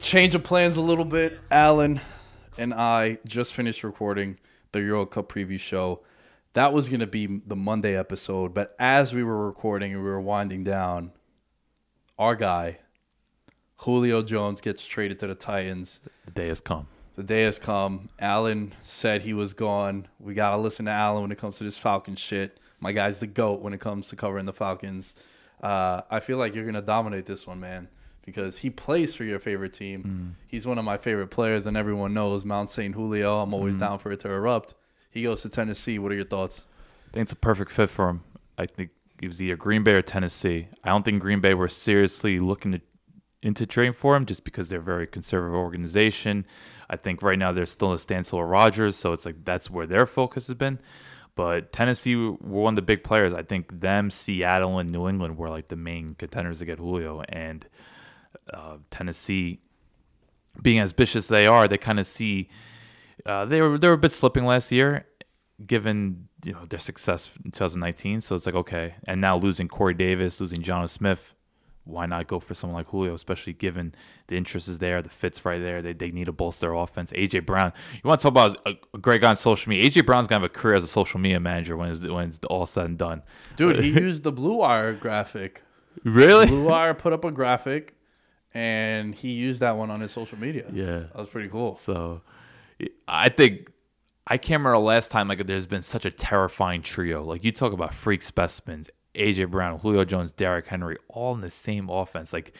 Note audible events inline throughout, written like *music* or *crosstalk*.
Change of plans a little bit. Alan and I just finished recording the Euro Cup preview show. That was going to be the Monday episode, but as we were recording and we were winding down, our guy, Julio Jones, gets traded to the Titans. The day has come. The day has come. Alan said he was gone. We got to listen to Alan when it comes to this Falcon shit. My guy's the GOAT when it comes to covering the Falcons. Uh, I feel like you're going to dominate this one, man, because he plays for your favorite team. Mm. He's one of my favorite players, and everyone knows Mount St. Julio. I'm always mm-hmm. down for it to erupt. He goes to Tennessee. What are your thoughts? I think it's a perfect fit for him. I think it was either Green Bay or Tennessee. I don't think Green Bay were seriously looking to into trading for him just because they're a very conservative organization. I think right now they're still in a standstill with Rodgers, so it's like that's where their focus has been. But Tennessee were one of the big players. I think them, Seattle, and New England were like the main contenders to get Julio. And uh, Tennessee, being as vicious as they are, they kind of see uh, they were they were a bit slipping last year, given you know their success in 2019. So it's like okay, and now losing Corey Davis, losing Jonnu Smith, why not go for someone like Julio, especially given the interest is there, the fits right there. They, they need to bolster their offense. AJ Brown, you want to talk about a, a great guy on social media? AJ Brown's gonna have a career as a social media manager when it's when it's all said and done. Dude, he *laughs* used the Blue Wire graphic. Really? Blue Wire put up a graphic, and he used that one on his social media. Yeah. That was pretty cool. So I think I can't remember the last time like there's been such a terrifying trio. Like you talk about freak specimens, AJ Brown, Julio Jones, Derrick Henry, all in the same offense, like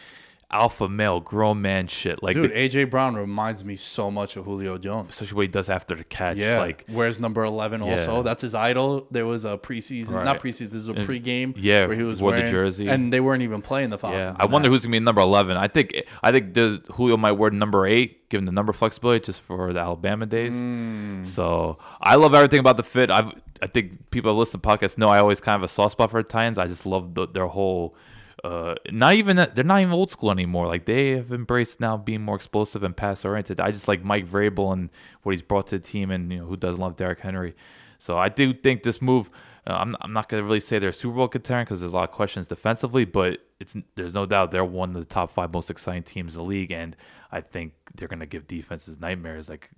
alpha male, grown man shit. Like Dude, the- AJ Brown reminds me so much of Julio Jones. especially what he does after the catch. Yeah, like wears number eleven. Also, Yeah. that's his idol. There was a preseason, not preseason. This is a And- pregame. yeah, where he was wore the jersey. and they weren't even playing the Falcons. Yeah, I wonder that. who's gonna be number eleven. I think I think there's, Julio might wear number eight, given the number flexibility, just for the Alabama days. Hmm. So I love everything about the fit. I I think people that listen to podcasts know I always kind of have a soft spot for the Titans. I just love the, their whole. Uh, not even that they're not even old school anymore. Like they have embraced now being more explosive and pass oriented. I just like Mike Vrabel and what he's brought to the team, and you know who doesn't love Derrick Henry. So I do think this move. Uh, I'm I'm not gonna really say they're Super Bowl contender because there's a lot of questions defensively, but it's there's no doubt they're one of the top five most exciting teams in the league, and I think they're gonna give defenses nightmares. Like,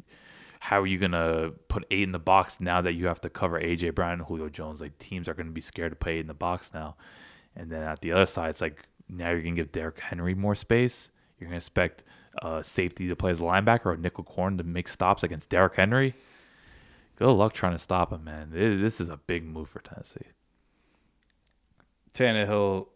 how are you gonna put eight in the box now that you have to cover AJ Brown and Julio Jones? Like teams are gonna be scared to play in the box now, and then at the other side, it's like now you're gonna give Derrick Henry more space. You're gonna expect uh, safety to play as a linebacker or nickel corn to make stops against Derrick Henry. Good luck trying to stop him, man. This this is a big move for Tennessee. Tannehill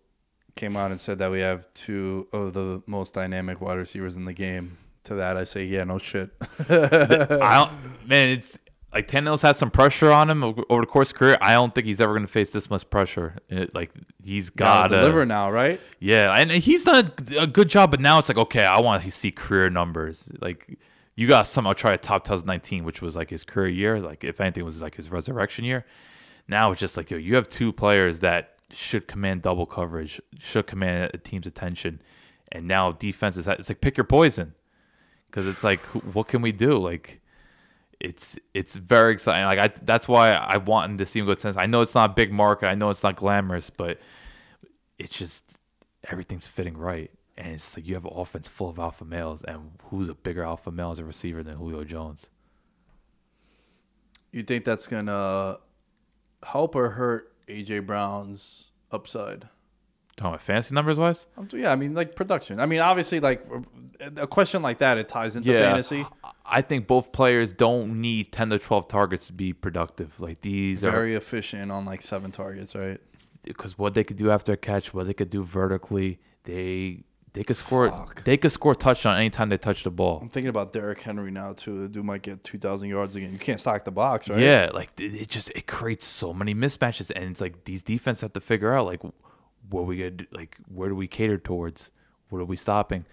came out and said that we have two of the most dynamic wide receivers in the game. To that, I say, yeah, no shit. *laughs* I don't, man. It's like Tannehill's had some pressure on him over, the course of career. I don't think he's ever going to face this much pressure. It, like he's got Gotta to deliver now, right? Yeah, and he's done a good job, but now it's like okay, I want to see career numbers. Like you got to somehow try to top 2019, which was like his career year. Like if anything, was like his resurrection year. Now it's just like yo, you have two players that should command double coverage, should command a team's attention, and now defense is it's like pick your poison, because it's like what can we do? Like it's it's very exciting. Like I that's why I want to see him go tennis. I know it's not a big market. I know it's not glamorous, but it's just everything's fitting right. And it's like you have an offense full of alpha males, and who's a bigger alpha male as a receiver than Julio Jones? You think that's gonna help or hurt AJ Brown's upside? Talking about fantasy numbers wise, Yeah, I mean like production. I mean, obviously, like a question like that, it ties into fantasy. I think both players don't need ten to twelve targets to be productive. Like these are Very efficient on like seven targets, right? because what they could do after a catch, what they could do vertically, they they could score Fuck. they could score touchdown anytime they touch the ball. I'm thinking about Derrick Henry now too. The dude might get 2,000 yards again. You can't stack the box, right? Yeah, like it it just it creates so many mismatches, and it's like these defense have to figure out like what are we gonna do, like where do we cater towards, what are we stopping.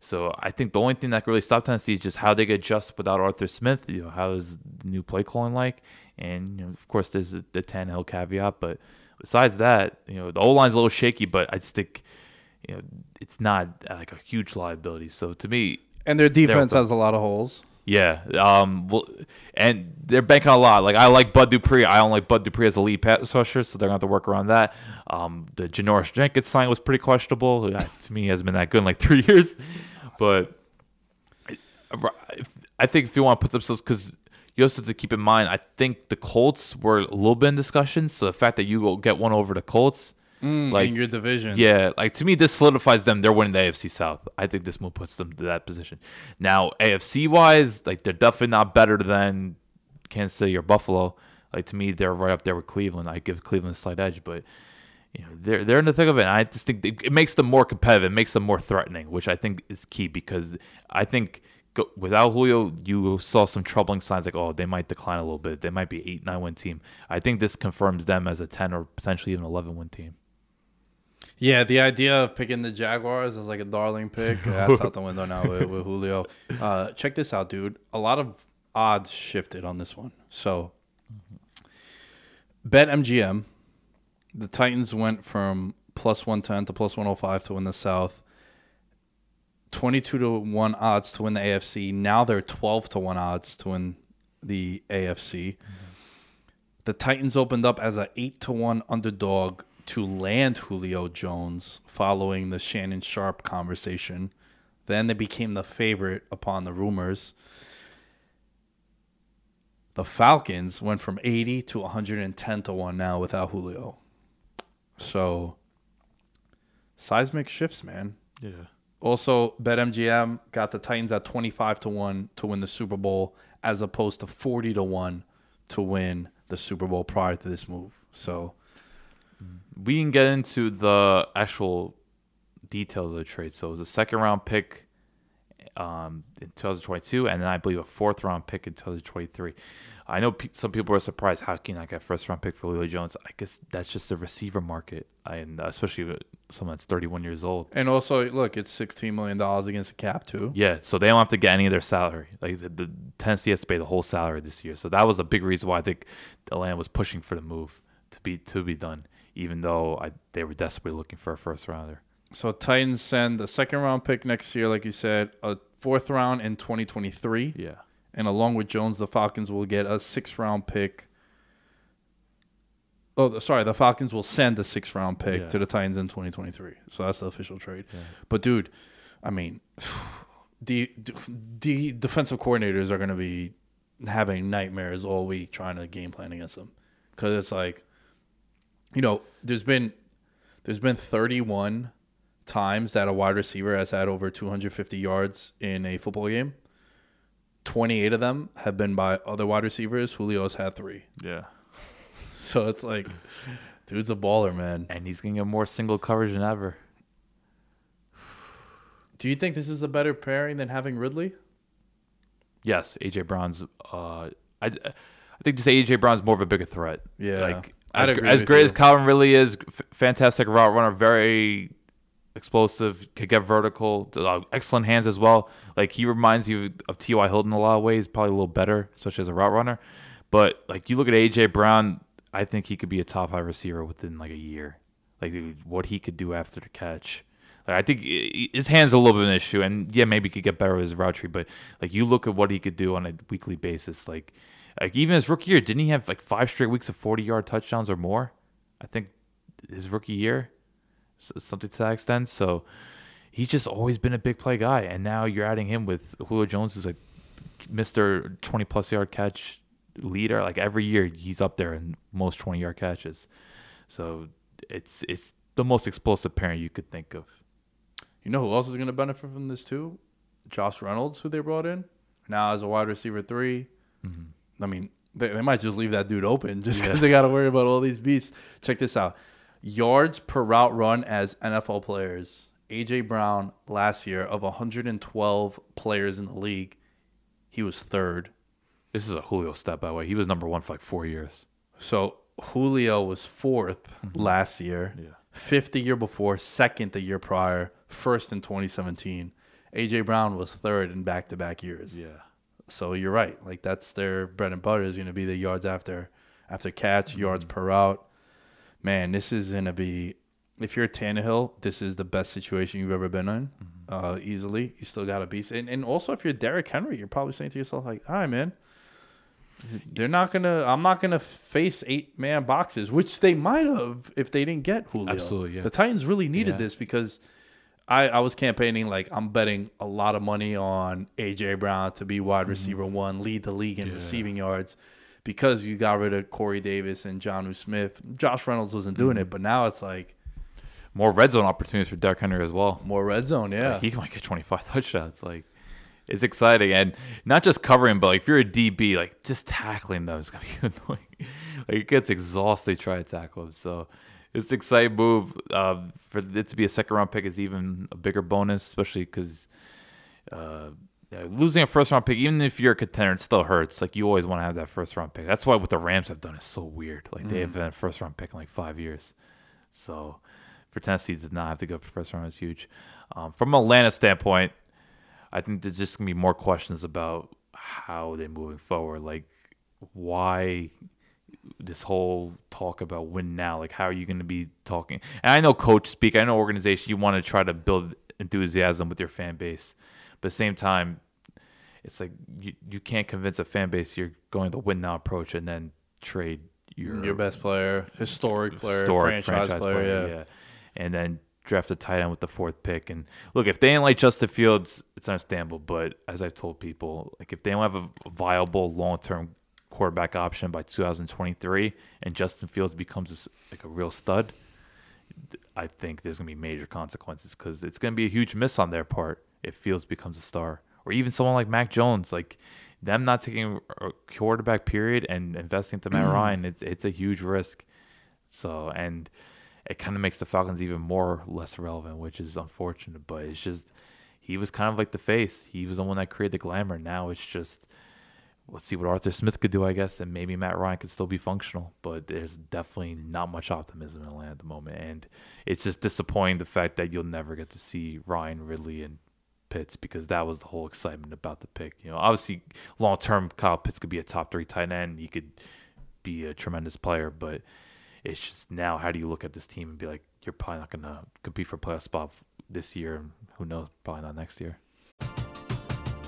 So I think the only thing that can really stop Tennessee is just how they get adjust without Arthur Smith. You know, how is the new play calling like, and you know, of course, there's the, the Tannehill caveat, but besides that, you know, the O line's a little shaky, but I just think you know it's not like a huge liability. So to me, And their defense has a lot of holes. Yeah. Um. Well, and they're banking a lot. Like I like Bud Dupree. I don't like Bud Dupree as a lead pass rusher, so they're gonna have to work around that. Um. The Janoris Jenkins sign was pretty questionable. To me, hasn't been that good in like *laughs* three years. But I think if you want to put themselves, because you also have to keep in mind, I think the Colts were a little bit in discussion. So the fact that you will get one over the Colts, Mm, like in your division. yeah, like to me, this solidifies them. They're winning the AFC South. I think this move puts them to that position. Now, AFC wise, like they're definitely not better than Kansas City or Buffalo. Like to me, they're right up there with Cleveland. I give Cleveland a slight edge, but you know they're they're in the thick of it. And I just think it makes them more competitive. It makes them more threatening, which I think is key because I think. Go, without Julio, you saw some troubling signs like, oh, they might decline a little bit. They might be eight, nine win team. I think this confirms them as a ten or potentially even eleven win team. Yeah, the idea of picking the Jaguars as like a darling pick, *laughs* that's out the window now with, with Julio. Uh, check this out, dude. A lot of odds shifted on this one. So, BetMGM, the Titans went from plus 110 to plus 105 to win the South. 22 to 1 odds to win the AFC. Now they're 12 to 1 odds to win the AFC. The Titans opened up as a 8 to 1 underdog to land Julio Jones following the Shannon Sharpe conversation. Then they became the favorite upon the rumors. The Falcons went from 80 to 110 to 1 now without Julio. So seismic shifts, man. Yeah. Also, BetMGM got the Titans at 25 to 1 to win the Super Bowl as opposed to 40 to 1 to win the Super Bowl prior to this move. So, we can get into the actual details of the trade. So it was a second round pick um, in 2022, and then I believe a fourth round pick in 2023. I know pe- some people are surprised how can I get first round pick for Julio Jones. I guess that's just the receiver market, and especially with someone that's 31 years old. and also, look, it's $16 million against the cap, too. Yeah, so they don't have to get any of their salary. Like the, the Tennessee has to pay the whole salary this year. So that was a big reason why I think Atlanta was pushing for the move to be to be done, even though I, they were desperately looking for a first rounder. So, Titans send a second round pick next year, like you said, a fourth round in 2023. Yeah. And along with Jones, the Falcons will get a sixth round pick. Oh, sorry, the Falcons will send a sixth round pick Yeah. to the Titans in 2023. So that's the official trade. But dude, I mean, *sighs* the the defensive coordinators are going to be having nightmares all week trying to game plan against them because it's like, you know, there's been there's been 31 times that a wide receiver has had over 250 yards in a football game. 28 of them have been by other wide receivers. Julio's had three. Yeah. *laughs* So it's like, dude's a baller, man. And he's going to get more single coverage than ever. Do you think this is a better pairing than having Ridley? Yes, AJ Brown's. Uh, I, I think to say AJ Brown's more of a bigger threat. Yeah, like I'd as, as great you. as Calvin really is, f- fantastic route runner, very explosive, could get vertical, uh, excellent hands as well. Like he reminds you of T.Y. Hilton in a lot of ways, probably a little better, especially as a route runner. But like you look at AJ Brown, I think he could be a top five receiver within like a year. Like dude, what he could do after the catch. Like I think his hands are a little bit of an issue, and yeah, maybe he could get better with his route tree. But like you look at what he could do on a weekly basis, like like even his rookie year, didn't he have like five straight weeks of forty yard touchdowns or more? I think his rookie year, something to that extent. So he's just always been a big play guy, and now you're adding him with Julio Jones, who's like Mister twenty plus yard catch leader. Like every year, he's up there in most twenty yard catches. So it's it's the most explosive pairing you could think of. You know who else is going to benefit from this too? Josh Reynolds, who they brought in now as a wide receiver 3 mm-hmm. I mean, they, they might just leave that dude open just because they got to worry about all these beasts. Check this out: yards per route run as NFL players. AJ Brown last year of 112 players in the league, he was third. This is a Julio step, by the way. He was number one for like four years. So Julio was 4th mm-hmm. last year, Yeah. fifth the year before, second the year prior, first in 2017. AJ Brown was third in back to back years. Yeah. So you're right. Like that's their bread and butter is going to be the yards after after catch, Mm-hmm. yards per route. Man, this is going to be if you're Tannehill, this is the best situation you've ever been in. Mm-hmm. Uh, easily, you still got a beast, and and also if you're Derrick Henry, you're probably saying to yourself like, "All right, man, they're not gonna. I'm not gonna face eight man boxes, which they might have if they didn't get Julio. Absolutely, yeah. The Titans really needed Yeah. this because I, I was campaigning like I'm betting a lot of money on AJ Brown to be wide mm-hmm. receiver one, lead the league in receiving yards, because you got rid of Corey Davis and Jonnu Smith. Josh Reynolds wasn't doing it, mm. but now it's like More red zone opportunities for Derrick Henry as well. more red zone. Yeah, Like, he might get 25 *laughs* touchdowns. Like, it's exciting. And not just covering, but like if you're a DB, like just tackling them is going to be *laughs* annoying. like, it gets exhausting trying to tackle them. So, it's an exciting move. Uh, for it to be a second round pick is even a bigger bonus, especially because uh, losing a first round pick, even if you're a contender, it still hurts. Like, you always want to have that first round pick. That's why what the Rams have done is so weird. Like, they haven't had a first round pick in like five years. So for Tennessee to not have to go for first round is huge. Um, from an Atlanta standpoint, I think there's just gonna be more questions about how they're moving forward. Like why this whole talk about win now? Like how are you gonna be talking? And I know coach speak, I know organization, you want to try to build enthusiasm with your fan base. But at the same time, it's like you, you can't convince a fan base you're going the win now approach and then trade your your best player, historic player, historic franchise, player. yeah. And then draft a tight end with the fourth pick. And look, if they didn't like Justin Fields, it's understandable. But as I've told people, like if they don't have a viable long term quarterback option by 2023, and Justin Fields becomes a like a real stud, I think there's gonna be major consequences because it's gonna be a huge miss on their part if Fields becomes a star, or even someone like Mac Jones, like them not taking a quarterback period and investing to Matt *clears throat* Ryan, it's it's a huge risk. So and it kind of makes the Falcons even more less relevant, which is unfortunate. But it's just he was kind of like the face. He was the one that created the glamour. Now it's just let's see what Arthur Smith could do, I guess, and maybe Matt Ryan could still be functional. But there's definitely not much optimism in Atlanta at the moment, and it's just disappointing the fact that you'll never get to see Ryan Ridley and Pitts because that was the whole excitement about the pick. You know, obviously long term, Kyle Pitts could be a top three tight end. He could be a tremendous player, but it's just now how do you look at this team and be like, you're probably not going to compete for playoff spot this year, and who knows, probably not next year.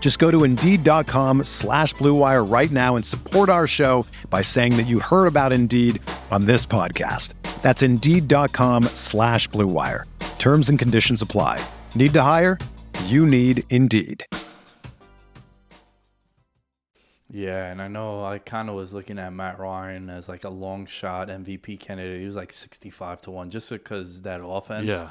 Just go to Indeed.com slash BlueWire right now and support our show by saying that you heard about Indeed on this podcast. That's Indeed.com slash BlueWire. Terms and conditions apply. Need to hire? You need Indeed. Yeah, and I know I kind of was looking at Matt Ryan as like a long shot MVP candidate. He was like 65 to 1 just because that offense. Yeah.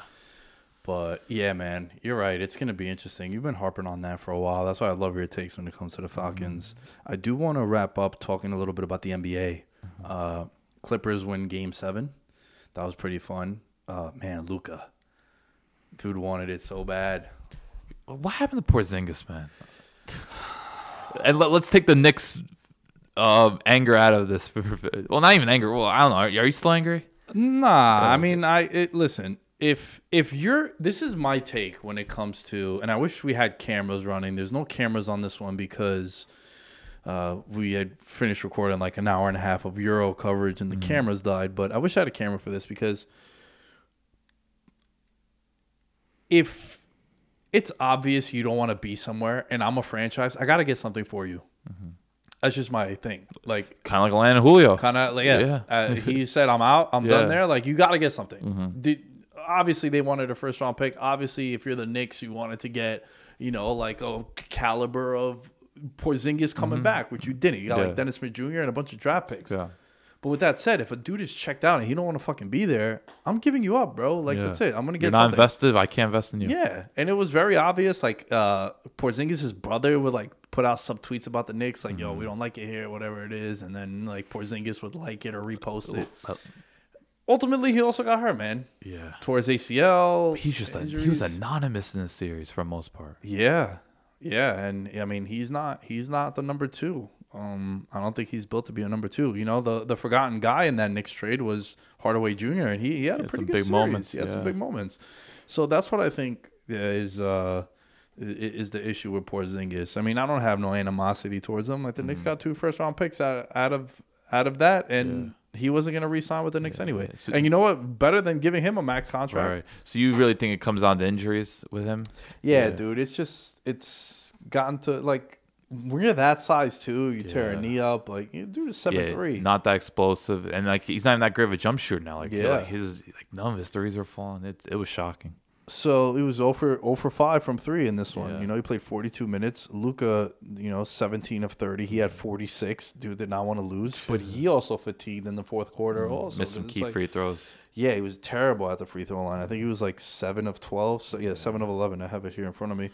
But yeah, man, you're right. It's going to be interesting. You've been harping on that for a while. That's why I love your takes when it comes to the Falcons. I do want to wrap up talking a little bit about the NBA. Uh, Clippers win game seven. That was pretty fun. Uh, man, Luka. Dude wanted it so bad. What happened to Porzingis, man? *sighs* and let, us take the Knicks uh, anger out of this. *laughs* well, not even anger. Well, I don't know. Are, are you still angry? Nah, I mean, I it, listen. If if you're, this is my take when it comes to, and I wish we had cameras running. There's no cameras on this one because uh, we had finished recording like an hour and a half of Euro coverage, and the cameras died. But I wish I had a camera for this because if it's obvious you don't want to be somewhere, and I'm a franchise, I got to get something for you. That's just my thing. Like Kind of like Atlanta Julio. kind of like yeah. Yeah. Uh, he said, "I'm out. I'm *laughs* Yeah. done there." Like you got to get something. Did, obviously, they wanted a first round pick. Obviously, if you're the Knicks, you wanted to get you know like a caliber of Porzingis coming back, which you didn't. You got Mm-hmm. Yeah. like Dennis Smith Jr. and a bunch of draft picks. Yeah. But with that said, if a dude is checked out and he don't want to fucking be there, I'm giving you up, bro. Like Yeah. that's it. I'm gonna get You're not something. invested. I can't invest in you. Yeah, and it was very obvious. Like uh Porzingis' brother would like put out some tweets about the Knicks, like "Yo, Mm-hmm. we don't like it here, whatever it is," and then like Porzingis would like it or repost it. Ultimately, he also got hurt, man. yeah. Towards ACL. He's just a, he was anonymous in the series for the most part. yeah, yeah, and I mean he's not he's not the number two. Um, I don't think he's built to be a number two. You know, the the forgotten guy in that Knicks trade was Hardaway Jr. and he, he had a had pretty some good big series. moments, He had some big moments. So that's what I think is uh is the issue with Porzingis. I mean, I don't have no animosity towards him. Like the Knicks Mm-hmm. got two first round picks out, out of out of that, and he wasn't gonna re-sign with the Knicks anyway. So- and you know what? Better than giving him a max contract. Right. So you really think it comes down to injuries with him? Yeah, Yeah. dude. It's just it's gotten to like when you're that size too, you tear a knee up. Like you dude is seven yeah, three. not that explosive, and like he's not even that great of a jump shooter now. Like, Yeah. like his like none of his threes are falling. It it was shocking. So it was 0 for 0 for 5 from 3 in this one. Yeah. You know, he played 42 minutes. Luka, you know, 17 of 30. He had 46. Dude did not want to lose, but he also fatigued in the fourth quarter also. Mm, Missed some key like- free throws. Yeah, he was terrible at the free throw line. I think he was like 7 of 12. So yeah, 7 of 11. I have it here in front of me.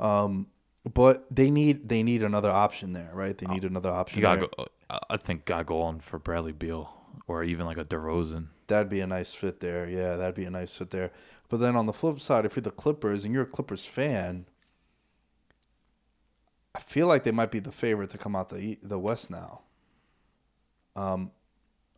Um but they need they need another option there, right? They need another option. You got there. go. I- I think got go on for Bradley Beal or even like a DeRozan. That'd be a nice fit there. Yeah, that'd be a nice fit there. But then on the flip side, if you're the Clippers and you're a Clippers fan, I feel like they might be the favorite to come out the the West now. Um,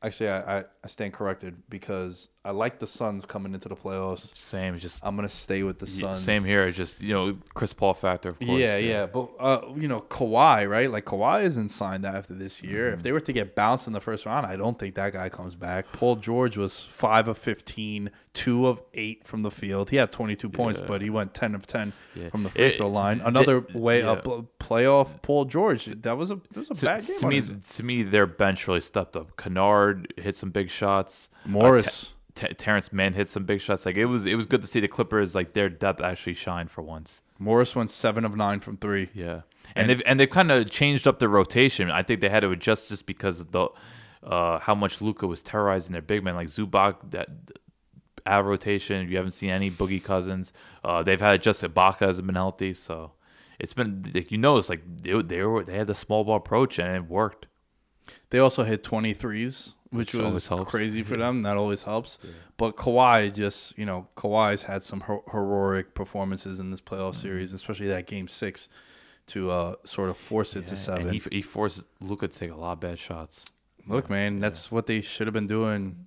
actually, I, I, I stand corrected because I like the Suns coming into the playoffs. Same, just I'm gonna stay with the yeah, Suns. same here. Just you know Chris Paul factor, of course. Yeah, yeah, but uh, you know Kawhi, right? Like Kawhi isn't signed after this year. If they were to get bounced in the first round, I don't think that guy comes back. Paul George was five of 15, two of eight from the field. He had twenty two points, Yeah. but he went ten of ten Yeah. from the free throw line. Another th- way yeah. up playoff Paul George. That was a that was a To, bad game. to me, to me, their bench really stepped up. Kennard hit some big shots. Uh, Morris. Te- Terrence Mann hit some big shots. Like it was, it was good to see the Clippers like their depth actually shine for once. Morris went seven of nine from three. Yeah, and, And- they've and they've kind of changed up their rotation. I think they had to adjust just because of the uh, how much Luka was terrorizing their big men like Zubac. That out rotation, you haven't seen any Boogie Cousins. Uh, they've had just Ibaka hasn't been healthy, so it's been like you know it's like they they were they had the small ball approach and it worked. They also hit 23s, which, Which was crazy for them. That always helps. But Kawhi just, you know, Kawhi's had some her- heroic performances in this playoff Mm-hmm. series, especially that game six to uh, sort of force it to seven. And he, he forced Luka to take a lot of bad shots. Look, man, that's what they should have been doing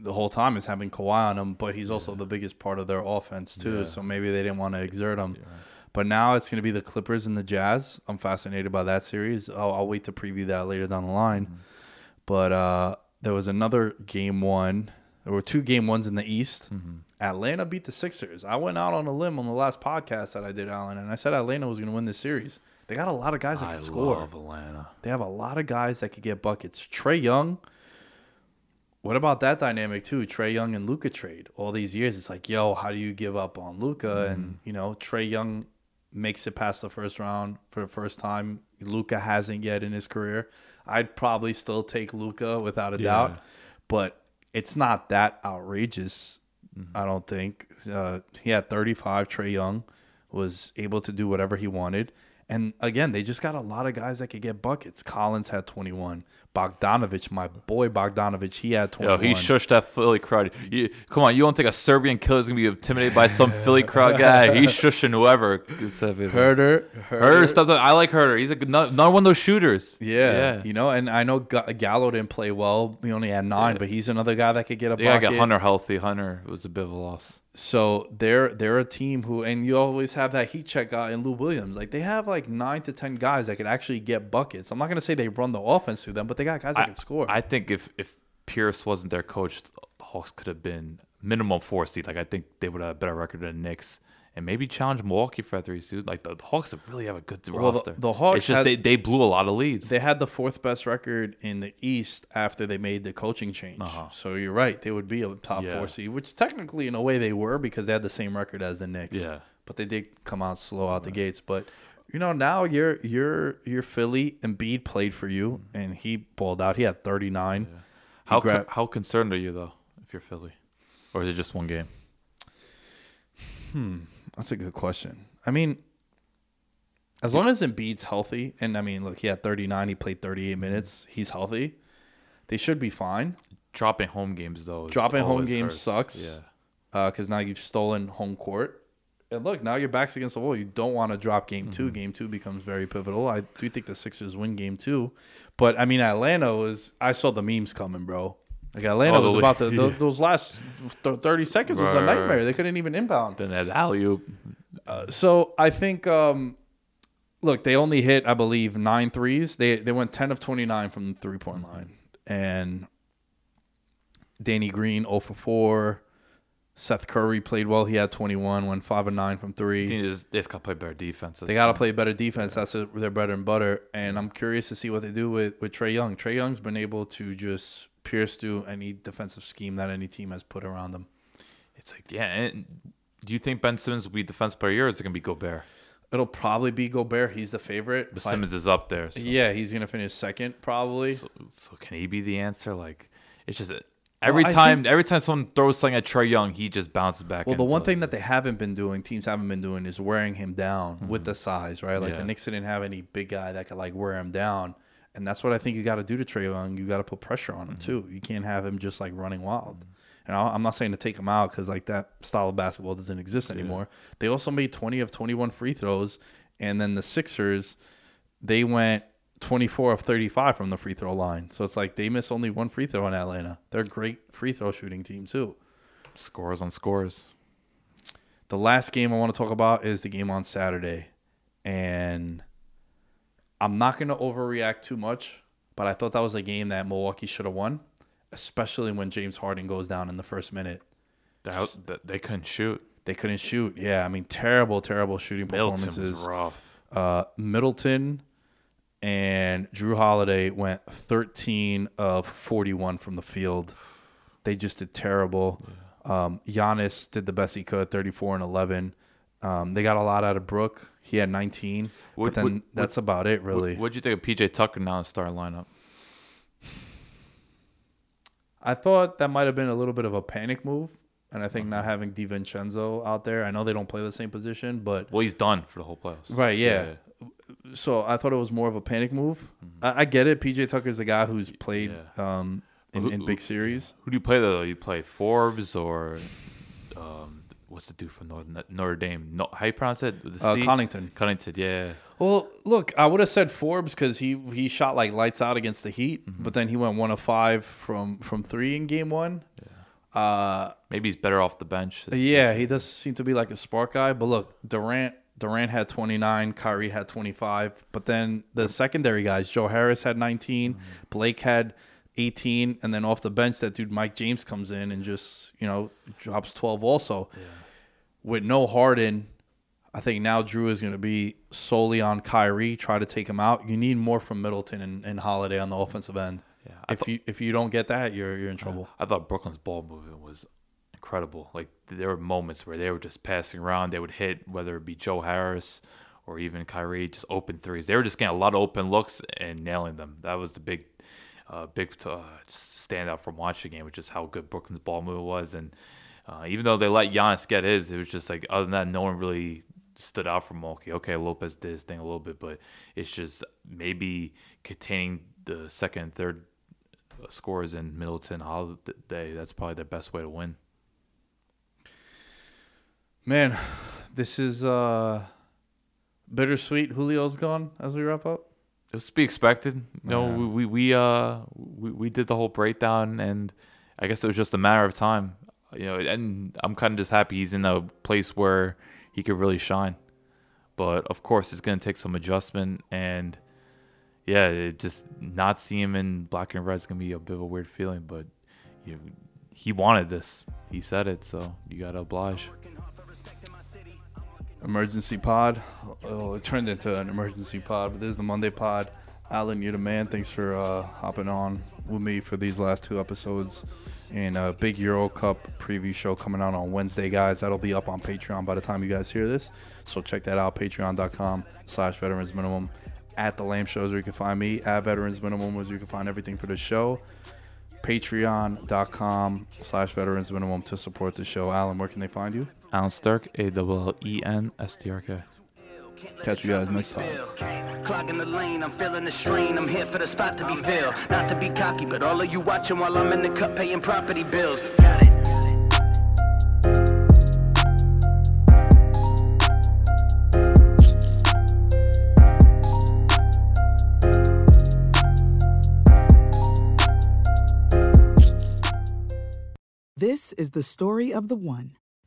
the whole time is having Kawhi on him, but he's also the biggest part of their offense too. Yeah. So maybe they didn't want to exert him. But now it's going to be the Clippers and the Jazz. I'm fascinated by that series. I'll, I'll wait to preview that later down the line. Mm-hmm. But uh, there was another game one. There were two game ones in the East. Mm-hmm. Atlanta beat the Sixers. I went out on a limb on the last podcast that I did, Alan, and I said Atlanta was going to win this series. They got a lot of guys that I can score. I love Atlanta. They have a lot of guys that could get buckets. Trae Young. What about that dynamic too? Trae Young and Luka trade all these years. It's like, yo, how do you give up on Luka? And you know, Trae Young makes it past the first round for the first time. Luka hasn't yet in his career. I'd probably still take Luka without a Yeah. doubt, but it's not that outrageous. I don't think. Uh, he had 35. Trae Young was able to do whatever he wanted. And again, they just got a lot of guys that could get buckets. Collins had 21. Bogdanovich, my boy Bogdanovich, he had Yo, 21. he shushed that Philly crowd. You, come on, you don't think a Serbian killer is gonna be intimidated by some Philly crowd guy? *laughs* He's shushing whoever. Huerter, Huerter stuff. Like, I like Huerter. He's a not, not one of those shooters. Yeah, yeah. you know, and I know Ga- Gallo didn't play well. He only had nine, but he's another guy that could get a bucket. get Hunter healthy. Hunter was a bit of a loss. So they're they're a team who, and you always have that heat check guy in Lou Williams. Like they have like nine to ten guys that could actually get buckets. I'm not gonna say they run the offense through them, but they got guys that I, can score. I think if if Pierce wasn't their coach, the Hawks could have been minimum four seed. Like I think they would have a better record than Knicks. And maybe challenge Milwaukee for three seed. Like the Hawks really have a good Well, roster. the Hawks it's just had- they, they blew a lot of leads. they had the fourth best record in the East after they made the coaching change. So you're right, they would be a top Uh-huh. Yeah. four seed, which technically in a way they were because they had the same record as the Knicks. Yeah. but they did come out slow out the gates. But you know now you're you're you're Philly. And Embiid played for you, and he balled out. He had 39. He how how concerned are you though if you're Philly, or is it just one game? That's a good question. I mean, as long as Embiid's healthy, and I mean, look, he had 39. He played 38 minutes. He's healthy. They should be fine. Dropping home games though. Dropping home games hurts. sucks. Yeah. because now you've stolen home court. And look, now your back's against the wall. You don't want to drop game Mm-hmm. two. Game two becomes very pivotal. I do think the Sixers win game two, but I mean Atlanta was. I saw the memes coming, bro. Like Atlanta Oh, was about to. tho- *laughs* Those last th- thirty seconds was a nightmare. They couldn't even inbound. Then that alley oop. So I think. um Look, they only hit, I believe, nine threes. They they went ten of twenty nine from the three point line, and Danny Green 0 for four. Seth Curry played well. He had 21, went 5 and 9 from three. They just, they just gotta play better defense. They got to play better defense. That's a, their bread and butter. And I'm curious to see what they do with, with Trae Young. Trae Young's been able to just pierce through any defensive scheme that any team has put around them. It's like yeah. And do you think Ben Simmons will be defense player year, or is it gonna be Gobert? It'll probably be Gobert. He's the favorite. But Simmons is up there. So, yeah, he's going to finish second, probably. So, so can he be the answer? Like it's just uh, every I time think- every time someone throws something at Trae Young, he just bounces back. Well, the one thing that they haven't been doing, teams haven't been doing, is wearing him down with mm-hmm. the size, right? Like Yeah. the Knicks didn't have any big guy that could like wear him down, and that's what I think you got to do to Trae Young. You got to put pressure on him mm-hmm. too. You can't have him just like running wild. And I- I'm not saying to take him out because like that style of basketball doesn't exist anymore. They also made 20 of 21 free throws, and then the Sixers, they went 24 of 35 from the free throw line. So it's like they miss only one free throw in Atlanta. They're a great free throw shooting team too. scores on scores. The last game I want to talk about is the game on Saturday. And I'm not going to overreact too much, but I thought that was a game that Milwaukee should have won, especially when James Harden goes down in the first minute. That, that they couldn't shoot. They couldn't shoot. Yeah, I mean, terrible, terrible shooting Middleton performances. was rough. Uh, Middleton and Jrue Holiday went 13 of 41 from the field. They just did terrible. Um, Giannis did the best he could, 34 and 11. Um, they got a lot out of Brook. He had 19, What- but then what- that's about it, really. What, what'd you think of PJ Tucker now in the starting lineup? I thought that might have been a little bit of a panic move, and I think not having DiVincenzo out there. I know they don't play the same position, but Well, he's done for the whole playoffs. Right, yeah. so I thought it was more of a panic move. I, I get it. PJ Tucker's a guy who's played Yeah. um, in, Who- in big series. Who do you play though? You play Forbes or um, what's the dude from Notre, Notre Dame? No, how you pronounce it? The Uh, C? Connaughton. Connaughton, yeah. Well, look, I would have said Forbes because he he shot like lights out against the Heat, but then he went one of five from from three in game one. Uh, Maybe he's better off the bench. yeah, he does seem to be like a spark guy. But look, Durant Durant had 29, Kyrie had 25, but then the secondary guys, Joe Harris had 19, Blake had 18, and then off the bench, that dude Mike James comes in and just you know drops 12 also. With no Harden, I think now Jrue is going to be solely on Kyrie. Try to take him out. You need more from Middleton and, and Holiday on the offensive end. Yeah, I if you if you don't get that, you're you're in trouble. I thought Brooklyn's ball movement was incredible. Like there were moments where they were just passing around. They would hit whether it be Joe Harris or even Kyrie, just open threes. They were just getting a lot of open looks and nailing them. That was the big, uh, big uh, standout from watching the game, which is how good Brooklyn's ball move was. And uh, even though they let Giannis get his, it was just like other than that, no one really stood out for Milwaukee. Okay, Lopez did his thing a little bit, but it's just maybe containing the second and third uh, scores in Middleton Holiday. That's probably the best way to win. Man, this is uh bittersweet. Julio's gone as we wrap up. It was to be expected. You know, we, we we uh we, we did the whole breakdown, and I guess it was just a matter of time. You know, and I'm kind of just happy he's in a place where he could really shine. But of course, it's going to take some adjustment, and yeah, it just not seeing him in black and red is going to be a bit of a weird feeling. But you know, he wanted this. He said it, so you got to oblige. Emergency pod. Oh, it turned into an emergency pod, but this is the Monday pod. Alan, you're the man. Thanks for uh, hopping on with me for these last two episodes. And a big Euro Cup preview show coming out on Wednesday, guys. That'll be up on Patreon by the time you guys hear this. So check that out, patreon.com slash veterans minimum. At the Lamb Shows where you can find me. At Veterans Minimum where you can find everything for the show. Patreon.com slash veterans minimum to support the show. Alan, where can they find you? Alan Stark, A W L E N S T R K. Catch you guys next time. Clogging the lane, I'm feeling the strain. I'm here for the spot to be filled. Not to be cocky, but all of you watching while I'm in the cut paying property bills. Got it. This is the story of the one.